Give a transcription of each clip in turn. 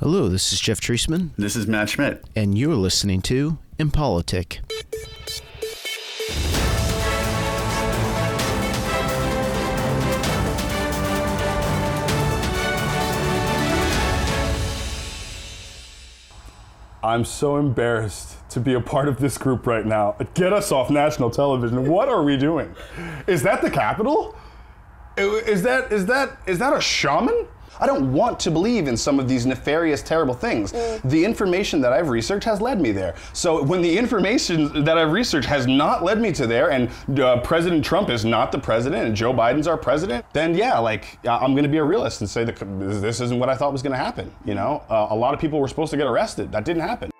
Hello, this is Jeff Treisman. This is Matt Schmidt. And you're listening to Impolitic. I'm so embarrassed to be a part of this group right now. Get us off national television. What are we doing? Is that the Capitol? Is that is that is that a shaman? I don't want to believe in some of these nefarious, terrible things. Mm. The information that I've researched has led me there. So when the information that I've researched has not led me to there, and uh, President Trump is not the president, and Joe Biden's our president, then yeah, like I'm going to be a realist and say that this isn't what I thought was going to happen. You know, uh, a lot of people were supposed to get arrested. That didn't happen.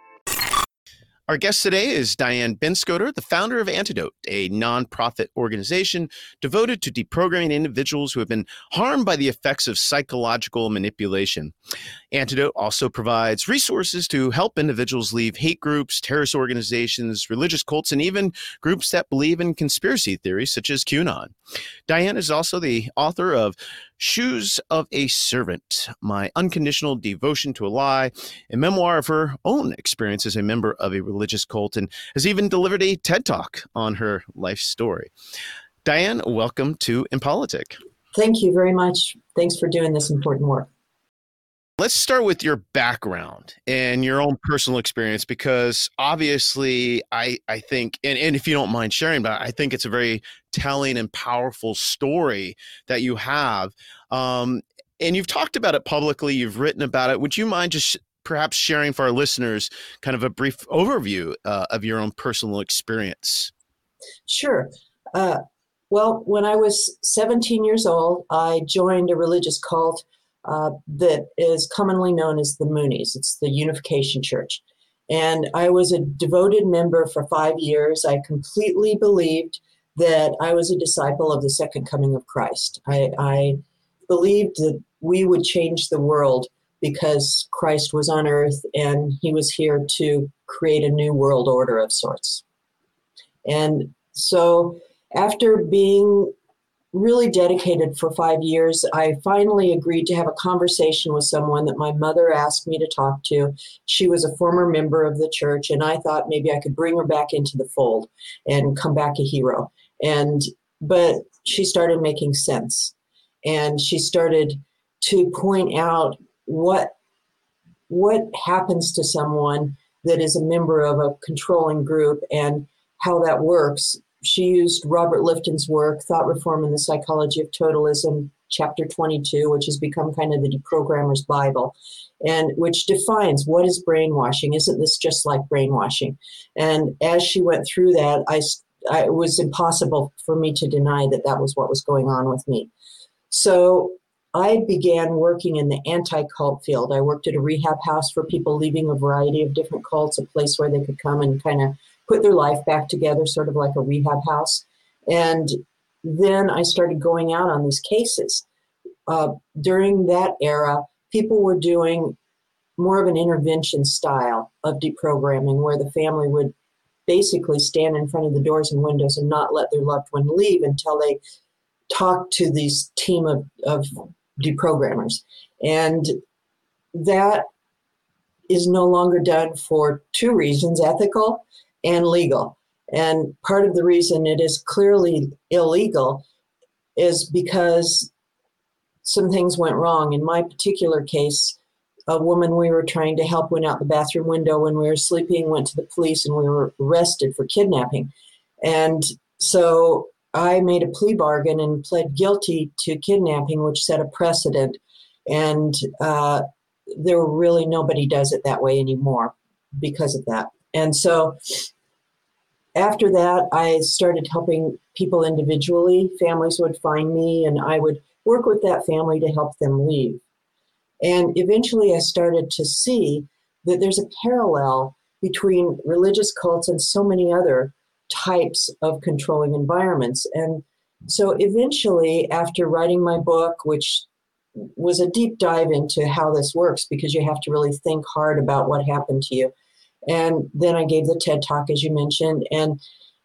Our guest today is Diane Benscoter, the founder of Antidote, a nonprofit organization devoted to deprogramming individuals who have been harmed by the effects of psychological manipulation. Antidote also provides resources to help individuals leave hate groups, terrorist organizations, religious cults, and even groups that believe in conspiracy theories such as QAnon. Diane is also the author of Shoes of a Servant My Unconditional Devotion to a Lie, a memoir of her own experience as a member of a religious cult, and has even delivered a TED Talk on her life story. Diane, welcome to Impolitic. Thank you very much. Thanks for doing this important work. Let's start with your background and your own personal experience because obviously I I think and, and if you don't mind sharing, but I think it's a very telling and powerful story that you have. Um, and you've talked about it publicly, you've written about it. Would you mind just perhaps sharing for our listeners kind of a brief overview uh, of your own personal experience? Sure. Uh, well, when I was 17 years old, I joined a religious cult uh, that is commonly known as the Moonies. It's the Unification Church. And I was a devoted member for five years. I completely believed that I was a disciple of the second coming of Christ. I, I believed that we would change the world because Christ was on earth and he was here to create a new world order of sorts. And so, after being really dedicated for five years. I finally agreed to have a conversation with someone that my mother asked me to talk to. She was a former member of the church, and I thought maybe I could bring her back into the fold and come back a hero. And but she started making sense, and she started to point out what what happens to someone that is a member of a controlling group and how that works she used Robert Lifton's work, Thought Reform and the Psychology of Totalism, chapter 22, which has become kind of the deprogrammer's Bible, and which defines what is brainwashing. Isn't this just like brainwashing? And as she went through that, I, I it was impossible for me to deny that that was what was going on with me. So I began working in the anti cult field. I worked at a rehab house for people leaving a variety of different cults, a place where they could come and kind of put their life back together, sort of like a rehab house. And then I started going out on these cases. Uh, during that era, people were doing more of an intervention style of deprogramming where the family would basically stand in front of the doors and windows and not let their loved one leave until they talked to this team of, of deprogrammers. And that is no longer done for two reasons ethical and legal. And part of the reason it is clearly illegal is because some things went wrong. In my particular case, a woman we were trying to help went out the bathroom window when we were sleeping, went to the police, and we were arrested for kidnapping. And so I made a plea bargain and pled guilty to kidnapping, which set a precedent. And uh, there really nobody does it that way anymore because of that. And so after that, I started helping people individually. Families would find me, and I would work with that family to help them leave. And eventually, I started to see that there's a parallel between religious cults and so many other types of controlling environments. And so, eventually, after writing my book, which was a deep dive into how this works because you have to really think hard about what happened to you and then I gave the TED Talk, as you mentioned, and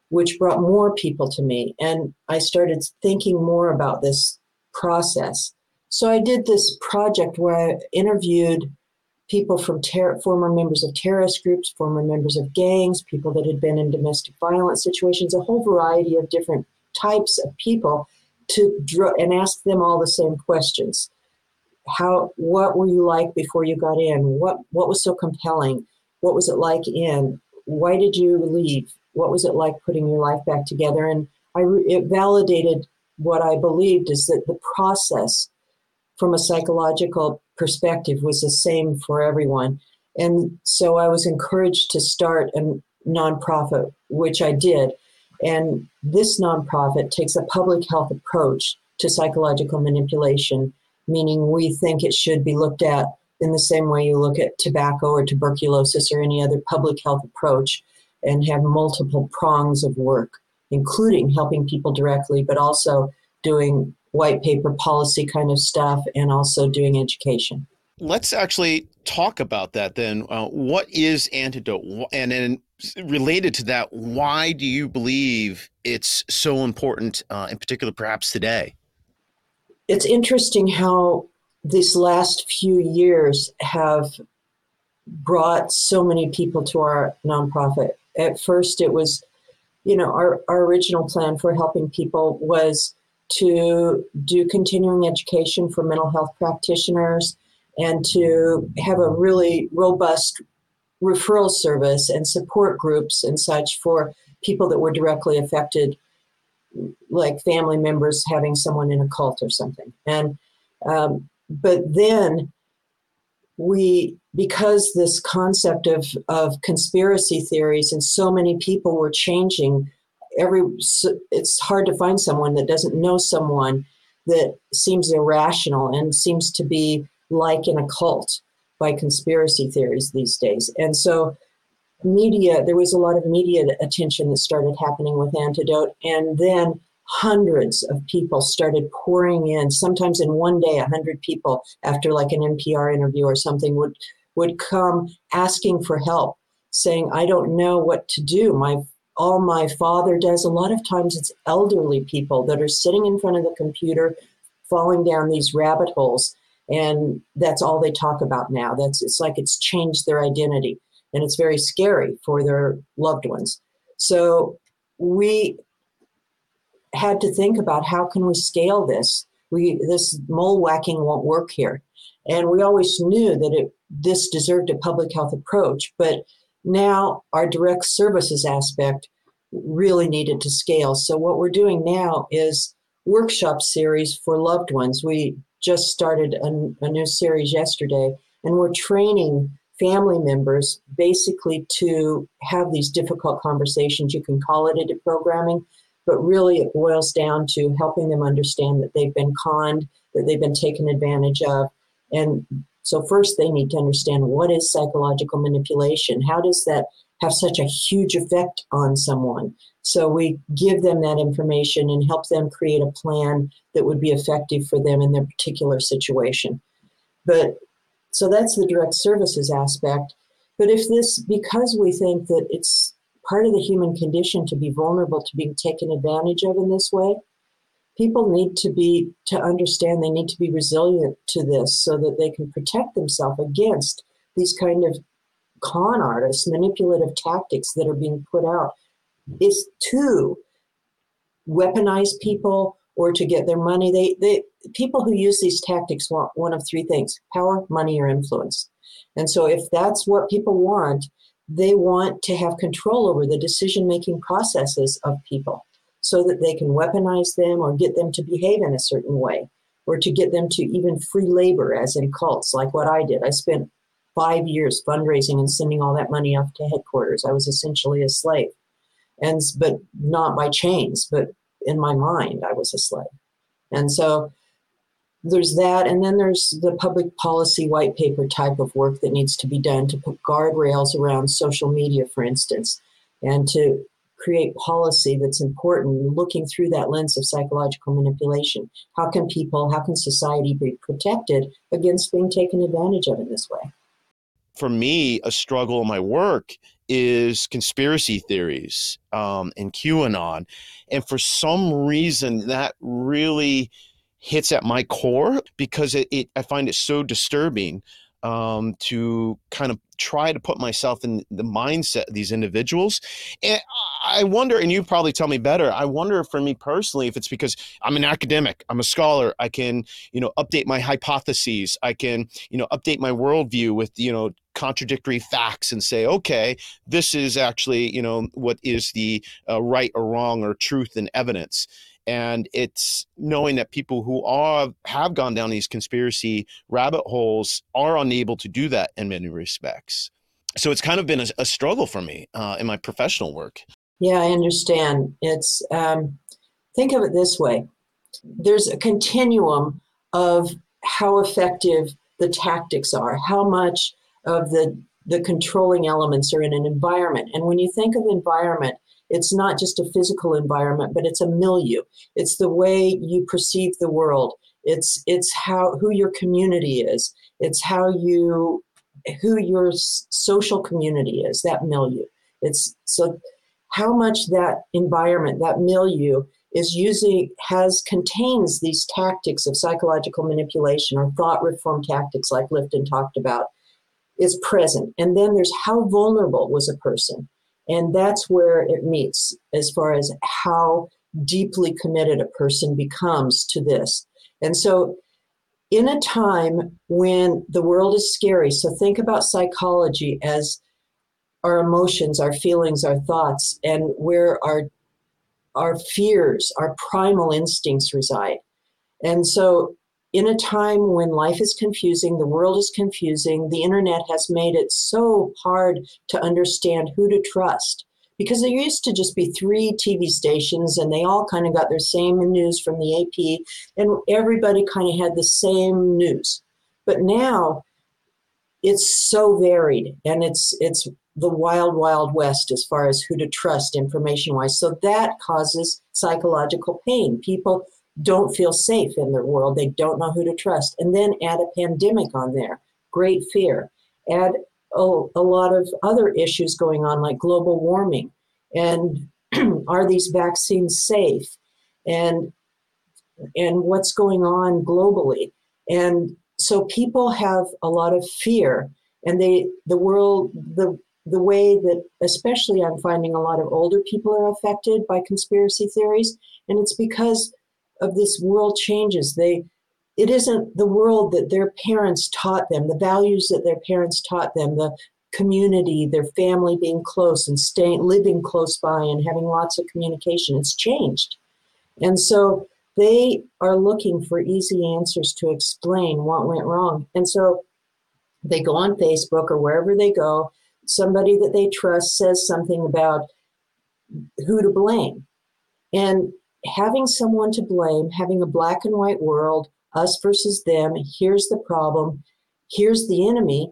which brought more people to me. And I started thinking more about this process. So I did this project where I interviewed people from ter- former members of terrorist groups, former members of gangs, people that had been in domestic violence situations, a whole variety of different types of people to and ask them all the same questions. How what were you like before you got in? What what was so compelling? What was it like in? Why did you leave? What was it like putting your life back together? And I it validated what I believed is that the process from a psychological perspective was the same for everyone. And so I was encouraged to start a nonprofit, which I did. And this nonprofit takes a public health approach to psychological manipulation, meaning we think it should be looked at in the same way you look at tobacco or tuberculosis or any other public health approach and have multiple prongs of work, including helping people directly, but also doing white paper policy kind of stuff and also doing education. Let's actually talk about that then. Uh, what is antidote? And then related to that, why do you believe it's so important, uh, in particular, perhaps today? It's interesting how these last few years have brought so many people to our nonprofit. At first, it was, you know, our, our original plan for helping people was to do continuing education for mental health practitioners and to have a really robust referral service and support groups and such for people that were directly affected, like family members having someone in a cult or something. And um, but then we because this concept of of conspiracy theories and so many people were changing every it's hard to find someone that doesn't know someone that seems irrational and seems to be like in a cult by conspiracy theories these days. And so media there was a lot of media attention that started happening with antidote and then hundreds of people started pouring in sometimes in one day 100 people after like an npr interview or something would would come asking for help saying i don't know what to do my all my father does. A lot of times it's elderly people that are sitting in front of the computer, falling down these rabbit holes. And that's all they talk about now. That's it's like it's changed their identity. And it's very scary for their loved ones. So we had to think about how can we scale this? We this mole whacking won't work here. And we always knew that it this deserved a public health approach, but now our direct services aspect really needed to scale. So what we're doing now is workshop series for loved ones. We just started a, a new series yesterday, and we're training family members basically to have these difficult conversations. You can call it a programming, but really it boils down to helping them understand that they've been conned, that they've been taken advantage of. And so, first, they need to understand what is psychological manipulation? How does that have such a huge effect on someone? So, we give them that information and help them create a plan that would be effective for them in their particular situation. But so that's the direct services aspect. But if this, because we think that it's part of the human condition to be vulnerable to being taken advantage of in this way, people need to be to understand they need to be resilient to this so that they can protect themselves against these kind of con artists manipulative tactics that are being put out. Is to weaponize people or to get their money. They, they people who use these tactics want one of three things power money or influence. And so if that's what people want they want to have control over the decision making processes of people so that they can weaponize them or get them to behave in a certain way or to get them to even free labor, as in cults, like what I did. I spent five years fundraising and sending all that money off to headquarters. I was essentially a slave, and but not by chains, but in my mind, I was a slave. And so there's that, and then there's the public policy white paper type of work that needs to be done to put guardrails around social media, for instance, and to create policy that's important, looking through that lens of psychological manipulation. How can people, how can society be protected against being taken advantage of in this way? For me, a struggle in my work is conspiracy theories um, and QAnon. And for some reason, that really hits at my core because it, it I find it so disturbing um, to kind of try to put myself in the mindset of these individuals. And I wonder, and you probably tell me better, I wonder for me personally if it's because I'm an academic, I'm a scholar, I can, you know, update my hypotheses, I can, you know, update my worldview with, you know, contradictory facts and say, okay, this is actually, you know, what is the uh, right or wrong or truth and evidence and it's knowing that people who are have gone down these conspiracy rabbit holes are unable to do that in many respects. So it's kind of been a, a struggle for me uh, in my professional work. Yeah i understand. It's um, think of it this way. There's a continuum of how effective the tactics are how much of the the controlling elements are in an environment. And when you think of environment it's not just a physical environment, but it's a milieu. It's the way you perceive the world. It's it's how who your community is. It's how you who your social community is. That milieu. It's so how much that environment, that milieu, is using has contains these tactics of psychological manipulation or thought reform tactics like Lifton talked about is present. And then there's how vulnerable was a person and that's where it meets as far as how deeply committed a person becomes to this. And so, in a time when the world is scary, so think about psychology as our emotions, our feelings, our thoughts, and where our our fears, our primal instincts reside. And so in a time when life is confusing, the world is confusing, the internet has made it so hard to understand who to trust. Because there used to just be three TV stations and they all kind of got their same news from the AP and everybody kind of had the same news. But now it's so varied and it's it's the wild wild west as far as who to trust information wise so that causes psychological pain people don't feel safe in their world. They don't know who to trust. And then add a pandemic on there, great fear. Add a, a lot of other issues going on, like global warming. And are these vaccines safe? And and what's going on globally. And so people have a lot of fear and they the world the the way that especially I'm finding a lot of older people are affected by conspiracy theories and it's because of this world changes. They it isn't the world that their parents taught them, the values that their parents taught them, the community, their family being close and staying living close by and having lots of communication. It's changed. And so they are looking for easy answers to explain what went wrong. And so they go on Facebook or wherever they go, somebody that they trust says something about who to blame. And having someone to blame, having a black and white world, us versus them, here's the problem, here's the enemy,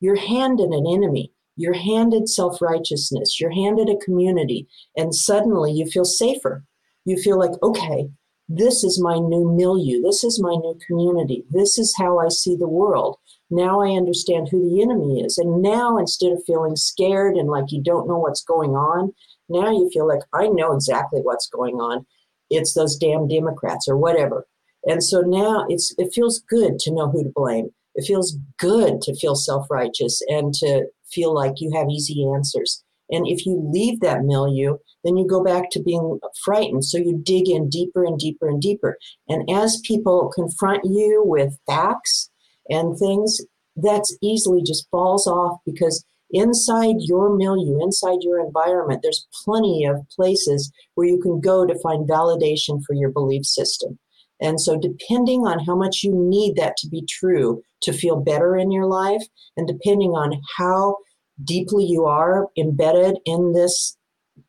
you're handed an enemy. You're handed self righteousness. You're handed a community. And suddenly you feel safer. You feel like, okay, this is my new milieu. This is my new community. This is how I see the world. Now I understand who the enemy is. And now instead of feeling scared and like you don't know what's going on, now you feel like I know exactly what's going on it's those damn Democrats or whatever. And so now it's it feels good to know who to blame. It feels good to feel self-righteous and to feel like you have easy answers. And if you leave that milieu, then you go back to being frightened. So you dig in deeper and deeper and deeper. And as people confront you with facts and things, that's easily just falls off because inside your milieu, inside your environment, there's plenty of places where you can go to find validation for your belief system. And so, depending on how much you need that to be true to feel better in your life, and depending on how deeply you are embedded in this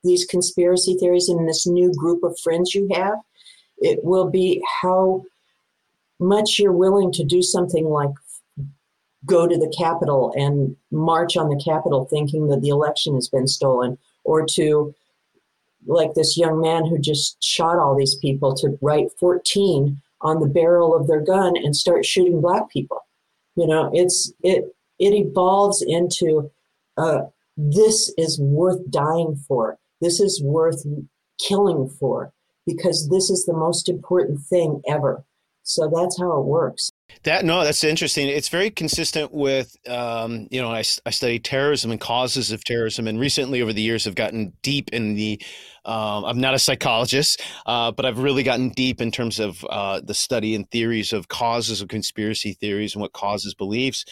these conspiracy theories in this new group of friends you have, it will be how much you're willing to do something like go to the Capitol and march on the Capitol thinking that the election has been stolen, or to, like this young man who just shot all these people, to write 14 on the barrel of their gun and start shooting black people. You know, it's it it evolves into uh, this is worth dying for. This is worth killing for because this is the most important thing ever. So that's how it works. That no, that's interesting. It's very consistent with, um, you know, I, I study terrorism and causes of terrorism, and recently over the years, I've gotten deep in the. Um, I'm not a psychologist, uh, but I've really gotten deep in terms of uh, the study and theories of causes of conspiracy theories and what causes beliefs.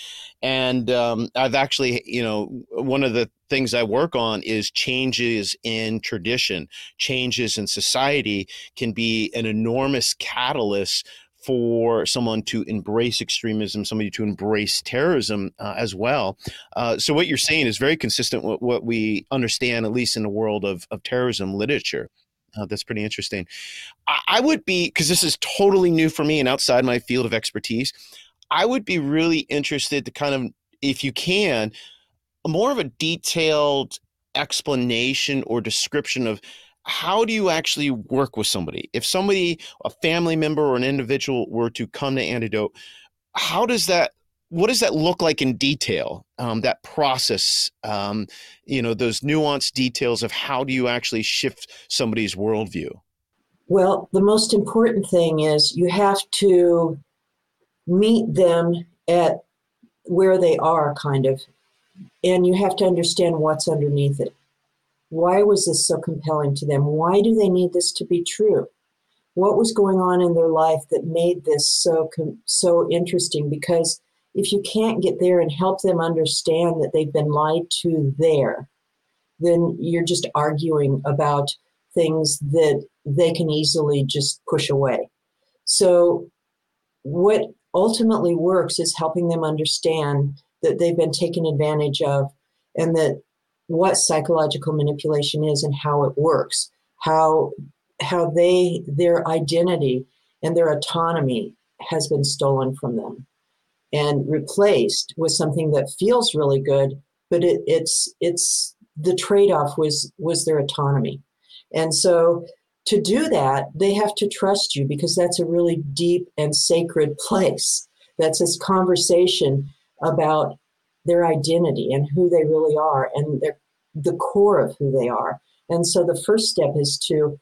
And um, I've actually, you know, one of the things I work on is changes in tradition, changes in society can be an enormous catalyst for someone to embrace extremism, somebody to embrace terrorism uh, as well. Uh, so what you're saying is very consistent with what we understand, at least in the world of, of terrorism literature. Uh, that's pretty interesting. I, I would be, because this is totally new for me and outside my field of expertise, I would be really interested to kind of, if you can, more of a detailed explanation or description of how do you actually work with somebody? If somebody, a family member or an individual were to come to Antidote, how does that what does that look like in detail? Um, that process um, you know those nuanced details of how do you actually shift somebody's worldview? Well the most important thing is you have to meet them at where they are kind of and you have to understand what's underneath it why was this so compelling to them? Why do they need this to be true? What was going on in their life that made this so so interesting? Because if you can't get there and help them understand that they've been lied to there, then you're just arguing about things that they can easily just push away. So, what ultimately works is helping them understand that they've been taken advantage of and that what psychological manipulation is and how it works, how how they their identity and their autonomy has been stolen from them and replaced with something that feels really good, but it, it's it's the trade-off was was their autonomy. And so to do that, they have to trust you because that's a really deep and sacred place. That's this conversation about their identity and who they really are and their, the core of who they are. And so the first step is to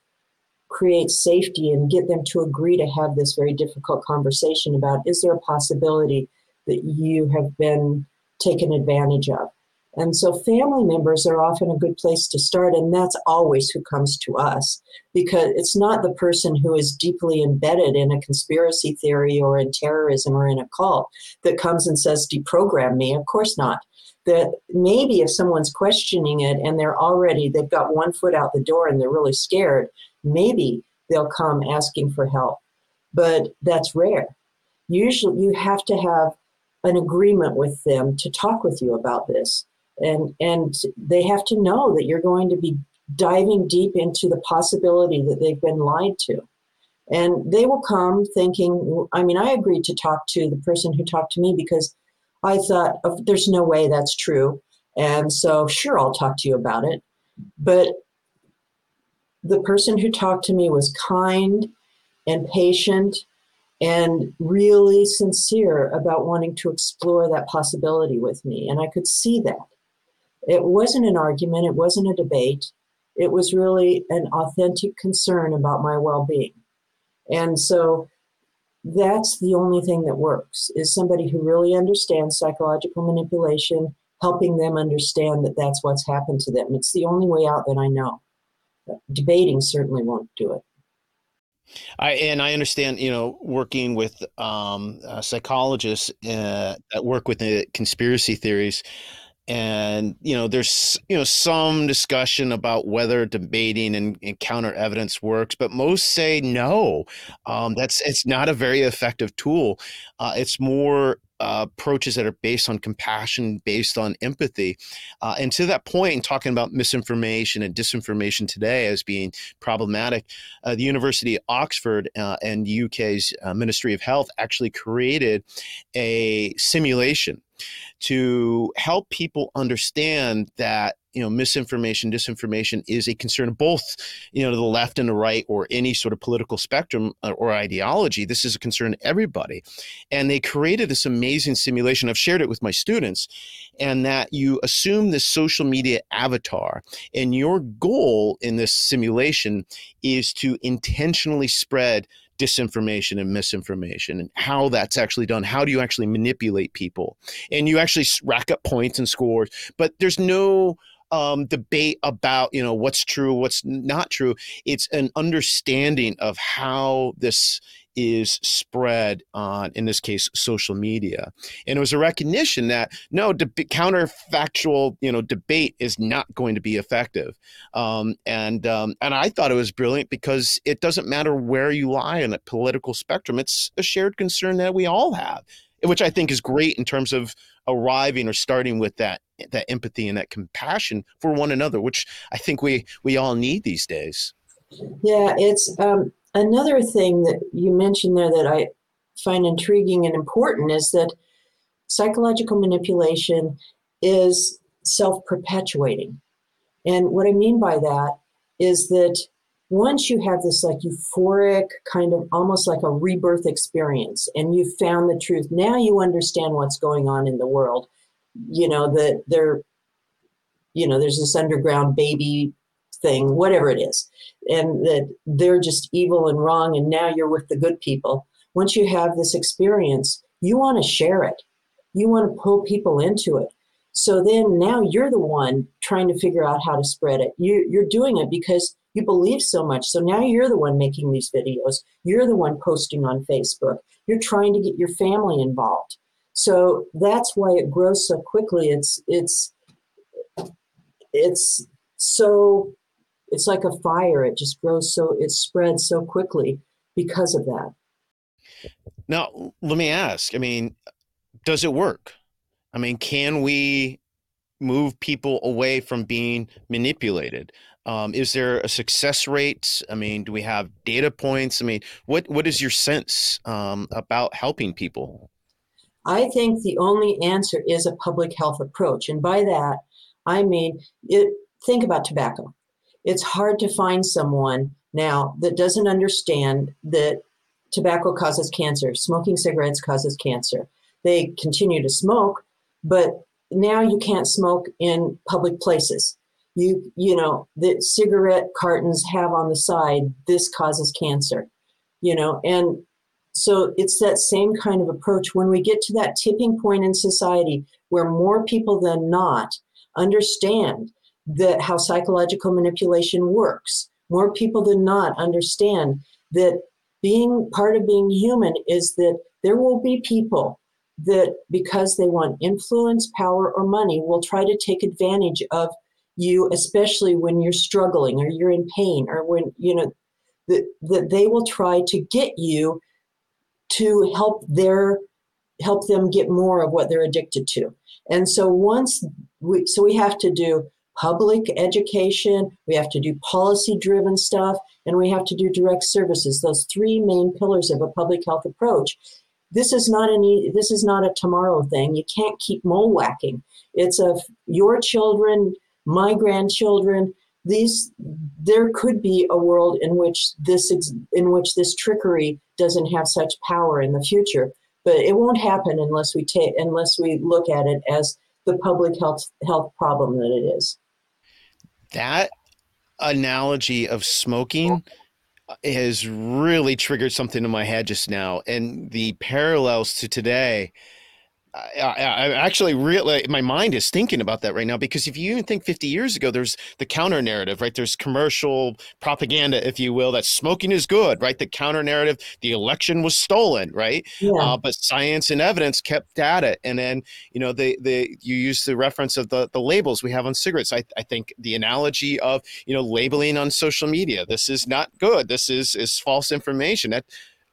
create safety and get them to agree to have this very difficult conversation about is there a possibility that you have been taken advantage of? And so family members are often a good place to start, and that's always who comes to us because it's not the person who is deeply embedded in a conspiracy theory or in terrorism or in a cult that comes and says, deprogram me. Of course not. That maybe if someone's questioning it and they're already, they've got one foot out the door and they're really scared, maybe they'll come asking for help. But that's rare. Usually you have to have an agreement with them to talk with you about this and and they have to know that you're going to be diving deep into the possibility that they've been lied to and they will come thinking i mean i agreed to talk to the person who talked to me because i thought oh, there's no way that's true and so sure i'll talk to you about it but the person who talked to me was kind and patient and really sincere about wanting to explore that possibility with me and i could see that it wasn't an argument, it wasn't a debate. It was really an authentic concern about my well being. And so that's the only thing that works is somebody who really understands psychological manipulation, helping them understand that that's what's happened to them. It's the only way out that I know. Debating certainly won't do it. I and I understand, you know, working with um, uh, psychologists uh, that work with the conspiracy theories and you know there's you know some discussion about whether debating and, and counter evidence works but most say no um, that's it's not a very effective tool uh, it's more uh, approaches that are based on compassion, based on empathy. Uh, and to that point, in talking about misinformation and disinformation today as being problematic, uh, the University of Oxford uh, and UK's uh, Ministry of Health actually created a simulation to help people understand that you know misinformation disinformation is a concern of both you know the left and the right or any sort of political spectrum uh, or ideology. This is a concern to everybody. And they created this amazing simulation. I've shared it with my students and that you assume this social media avatar and your goal in this simulation is to intentionally spread disinformation and misinformation and how that's actually done. How do you actually manipulate people? And you actually rack up points and scores, but there's no um, debate about you know what's true, what's not true. It's an understanding of how this is spread on, in this case, social media. And it was a recognition that no, de- counterfactual, you know, debate is not going to be effective. Um, and um, and I thought it was brilliant because it doesn't matter where you lie on the political spectrum. It's a shared concern that we all have, which I think is great in terms of arriving or starting with that that empathy and that compassion for one another, which I think we we all need these days. Yeah, it's um, another thing that you mentioned there that I find intriguing and important is that psychological manipulation is self perpetuating. And what I mean by that is that once you have this like euphoric kind of almost like a rebirth experience and you've found the truth, now you understand what's going on in the world. You know, that there, you know, there's this underground baby thing, whatever it is, and that they're just evil and wrong, and now you're with the good people. Once you have this experience, you want to share it. You want to pull people into it. So then now you're the one trying to figure out how to spread it. You, you're doing it because you believe so much. So now you're the one making these videos. You're the one posting on Facebook. You're trying to get your family involved. So that's why it grows so quickly. It's it's it's so it's like a fire. It just grows so it spreads so quickly because of that. Now, let me ask. I mean, does it work? I mean, can we move people away from being manipulated? Um, is there a success rate? I mean, do we have data points? I mean, what what is your sense um, about helping people? I think the only answer is a public health approach, and by that I mean it. Think about tobacco it's hard to find someone now that doesn't understand that tobacco causes cancer, smoking cigarettes causes cancer. They continue to smoke, but now you can't smoke in public places. You you know the cigarette cartons have on the side this causes cancer, you know, and so it's that same kind of approach. When we get to that tipping point in society where more people than not understand that how psychological manipulation works. More people than not understand that being part of being human is that there will be people that because they want influence, power, or money will try to take advantage of you, especially when you're struggling or you're in pain or when, you know, that, that they will try to get you to help their help them get more of what they're addicted to. And so once we so we have to do public education, we have to do policy driven stuff, and we have to do direct services. Those three main pillars of a public health approach. This is not any this is not a tomorrow thing. You can't keep mole whacking. It's of your children, my grandchildren, these there could be a world in which this in which this trickery doesn't have such power in the future but it won't happen unless we take unless we look at it as the public health health problem that it is that analogy of smoking has really triggered something in my head just now. And the parallels to today I, I, actually really my mind is thinking about that right now because if you even think 50 years ago there's the counter narrative right? There's commercial propaganda if you will that smoking is good right? The counter narrative the election was stolen right? Yeah. uh, but science and evidence kept at it and then you know the the you use the reference of the the labels we have on cigarettes. I, I think the analogy of you know labeling on social media this is not good. This is is false information. That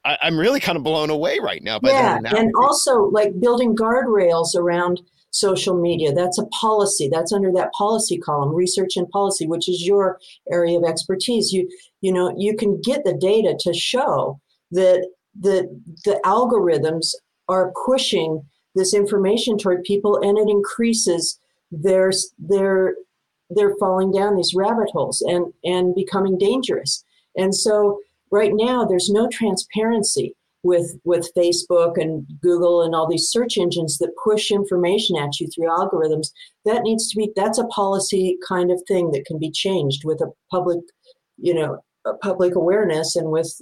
I, am really kind of blown away right now by yeah, that. And also like building guardrails around social media. That's a policy. That's under that policy column, research and policy, which is your area of expertise. You you know, you can get the data to show that the the algorithms are pushing this information toward people and it increases their their they're falling down these rabbit holes and and becoming dangerous. And so right now there's no transparency with with Facebook and Google and all these search engines that push information at you through algorithms. That needs to be that's a policy kind of thing that can be changed with a public you know public awareness and with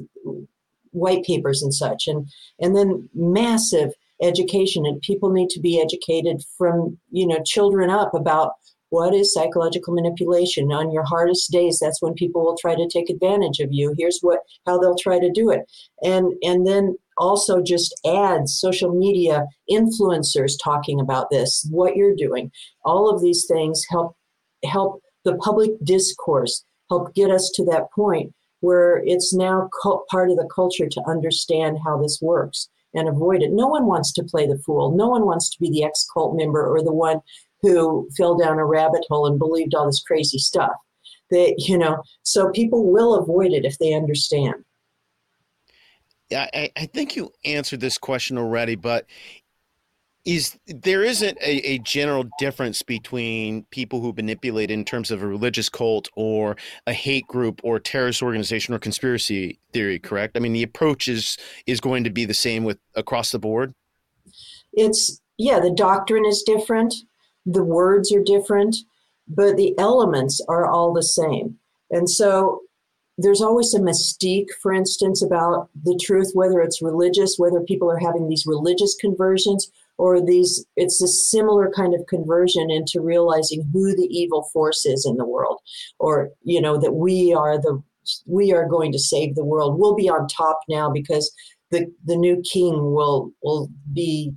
white papers and such, and and then massive education and people need to be educated from you know children up about what is psychological manipulation on your hardest days that's when people will try to take advantage of you here's what how they'll try to do it and and then also just ads social media influencers talking about this what you're doing all of these things help help the public discourse help get us to that point where it's now part of the culture to understand how this works and avoid it. No one wants to play the fool. No one wants to be the ex cult member or the one who fell down a rabbit hole and believed all this crazy stuff. That you know, so people will avoid it if they understand. Yeah, I, I think you answered this question already, but is there isn't a, a, general difference between people who manipulate in terms of a religious cult or a hate group or terrorist organization or conspiracy theory correct i mean the approach is is going to be the same with across the board it's yeah the doctrine is different the words are different but the elements are all the same. And so there's always a mystique, for instance, about the truth, whether it's religious, whether people are having these religious conversions, or these it's a similar kind of conversion into realizing who the evil force is in the world or you know that we are the we are going to save the world. We'll be on top now because the the new king will will be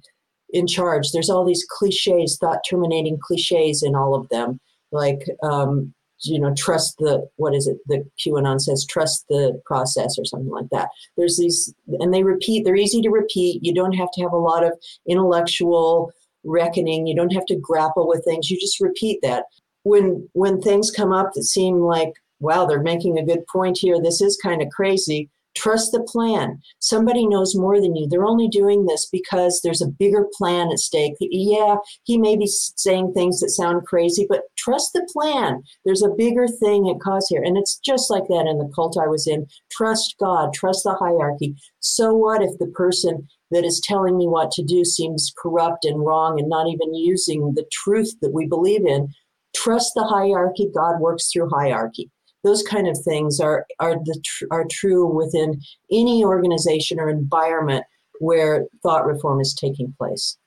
in charge there's all these cliches thought terminating cliches in all of them like um, you know, trust the what is it? The QAnon says trust the process or something like that. There's these, and they repeat. They're easy to repeat. You don't have to have a lot of intellectual reckoning. You don't have to grapple with things. You just repeat that. When when things come up that seem like, wow, they're making a good point here. This is kind of crazy. Trust the plan. Somebody knows more than you. They're only doing this because there's a bigger plan at stake. Yeah, he may be saying things that sound crazy, but trust the plan. There's a bigger thing at cause here. And it's just like that in the cult I was in. Trust God, trust the hierarchy. So what if the person that is telling me what to do seems corrupt and wrong and not even using the truth that we believe in? Trust the hierarchy. God works through hierarchy those kind of things are are the tr- are true within any organization or environment where thought reform is taking place.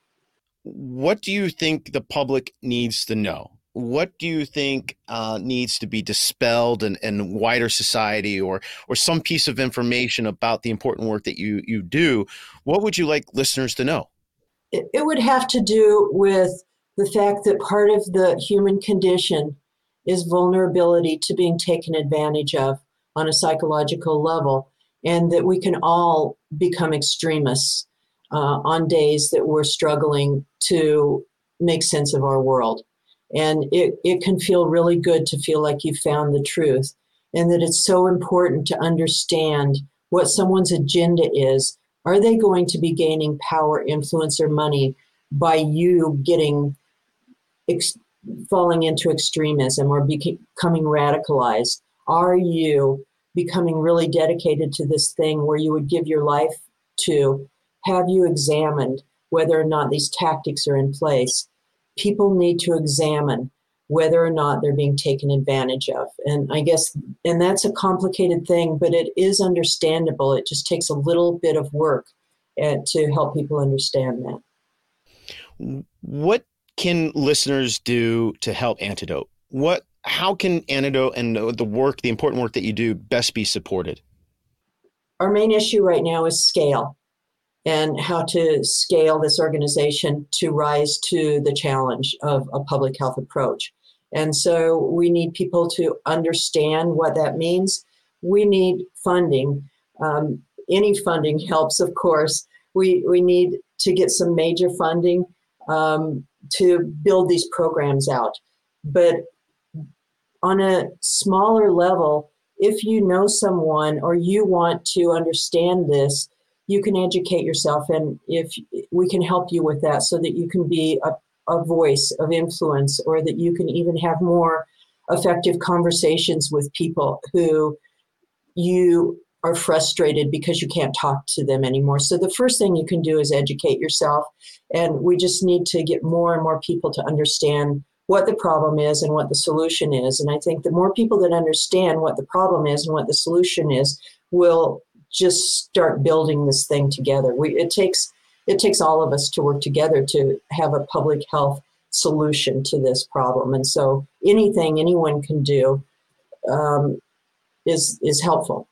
What do you think the public needs to know? What do you think uh, needs to be dispelled in, in wider society, or or some piece of information about the important work that you you do? What would you like listeners to know? It, it would have to do with the fact that part of the human condition is vulnerability to being taken advantage of on a psychological level, and that we can all become extremists uh, on days that we're struggling to make sense of our world. And it, it can feel really good to feel like you found the truth, and that it's so important to understand what someone's agenda is. Are they going to be gaining power, influence, or money by you getting ex- falling into extremism or becoming radicalized? Are you becoming really dedicated to this thing where you would give your life to? Have you examined whether or not these tactics are in place? People need to examine whether or not they're being taken advantage of. And I guess, and that's a complicated thing, but it is understandable. It just takes a little bit of work uh, to help people understand that. What can listeners do to help Antidote? What, how can Antidote and the work, the important work that you do, best be supported? Our main issue right now is scale and how to scale this organization to rise to the challenge of a public health approach. And so we need people to understand what that means. We need funding. Um, any funding helps, of course. We, we need to get some major funding. Um, to build these programs out. But on a smaller level, if you know someone or you want to understand this, you can educate yourself, and if we can help you with that, so that you can be a, a voice of influence, or that you can even have more effective conversations with people who you are frustrated because you can't talk to them anymore. So the first thing you can do is educate yourself. And we just need to get more and more people to understand what the problem is and what the solution is. And I think the more people that understand what the problem is and what the solution is will just start building this thing together. We it takes it takes all of us to work together to have a public health solution to this problem. And so anything anyone can do um, is is helpful.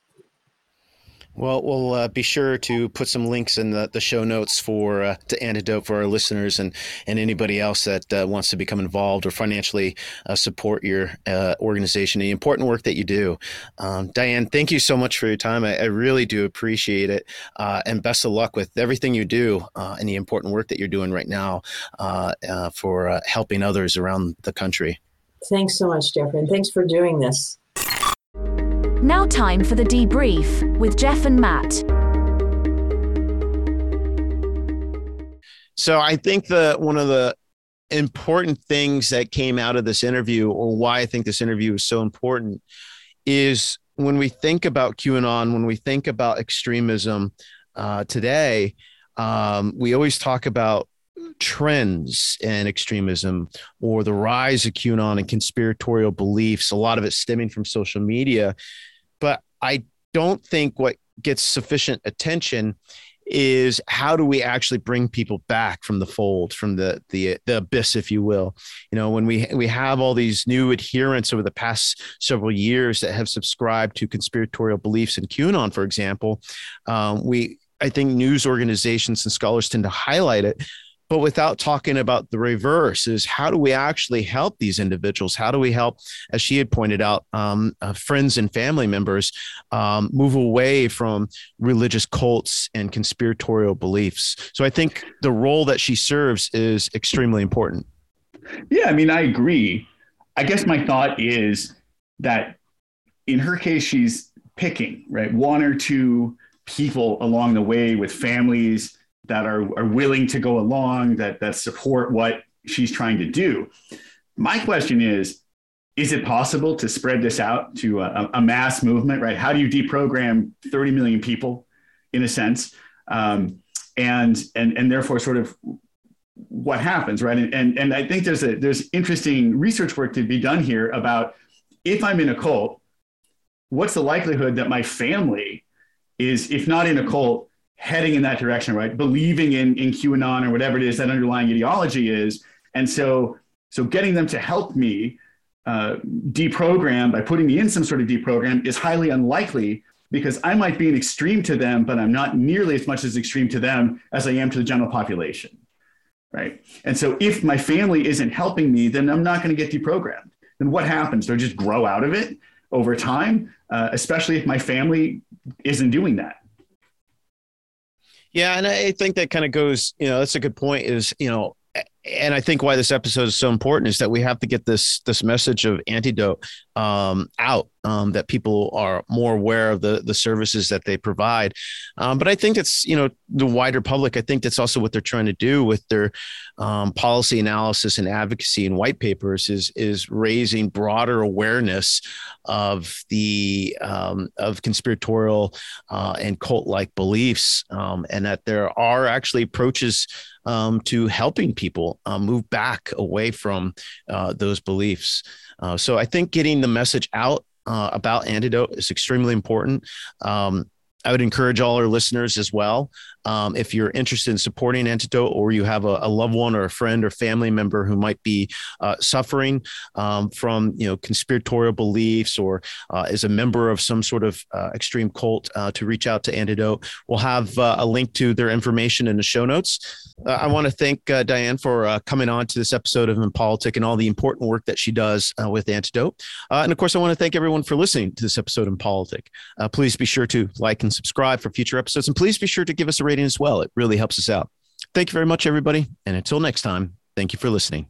Well, we'll uh, be sure to put some links in the, the show notes for uh, to Antidote for our listeners and and anybody else that uh, wants to become involved or financially uh, support your uh, organization. The important work that you do, um, Diane. Thank you so much for your time. I, I really do appreciate it, uh, and best of luck with everything you do and the important work that you're doing right now for helping others around the country. Thanks so much, Jeffrey, and thanks for doing this. Now, time for the debrief with Jeff and Matt. So, I think the one of the important things that came out of this interview, or why I think this interview is so important, is when we think about QAnon, when we think about extremism uh, today, um, we always talk about trends and extremism or the rise of QAnon and conspiratorial beliefs, a lot of it stemming from social media. But I don't think what gets sufficient attention is how do we actually bring people back from the fold from the the the abyss if you will. You know when we we have all these new adherents over the past several years that have subscribed to conspiratorial beliefs in qanon for example um, we i think news organizations and scholars tend to highlight it but without talking about the reverse is how do we actually help these individuals? How do we help as she had pointed out um, uh, friends and family members um, move away from religious cults and conspiratorial beliefs? So i think the role that she serves is extremely important. Yeah i mean i agree. I guess my thought is that in her case she's picking right? One or two people along the way with families that are, are willing to go along, that, that support what she's trying to do. My question is, is it possible to spread this out to a, a mass movement, right? How do you deprogram 30 million people in a sense? Um, and, and, and therefore sort of what happens, right? And, and, and I think there's a, there's interesting research work to be done here about if I'm in a cult, what's the likelihood that my family is, if not in a cult, heading in that direction, right? Believing in in QAnon or whatever it is that underlying ideology is, and so so getting them to help me uh, deprogram by putting me in some sort of deprogram is highly unlikely because I might be an extreme to them, but I'm not nearly as much as extreme to them as I am to the general population, right? And so if my family isn't helping me, then I'm not going to get deprogrammed. Then what happens? They'll just grow out of it over time, uh, especially if my family isn't doing that. Yeah, and I think that kind of goes, you know, that's a good point is, you know, and I think why this episode is so important is that we have to get this this message of antidote um, out um, that people are more aware of the the services that they provide. Um, but I think it's you know the wider public. I think that's also what they're trying to do with their um, policy analysis and advocacy and white papers is is raising broader awareness of the um, of conspiratorial uh, and cult like beliefs, um, and that there are actually approaches to helping people uh, move back away from uh, those beliefs. Uh, so I think getting the message out uh, about antidote is extremely important. Um, I would encourage all our listeners as well um, if you're interested in supporting Antidote or you have a, a, loved one or a friend or family member who might be uh, suffering um, from you know conspiratorial beliefs or uh, is a member of some sort of uh, extreme cult uh, to reach out to Antidote. We'll have uh, a link to their information in the show notes. Uh, I want to thank Diane for coming on to this episode of In Politic and all the important work that she does with Antidote. and of course, I want to thank everyone for listening to this episode of in Politic. please be sure to like and subscribe for future episodes, and please be sure to give us a rating as well. It really helps us out. Thank you very much, everybody. And until next time, thank you for listening.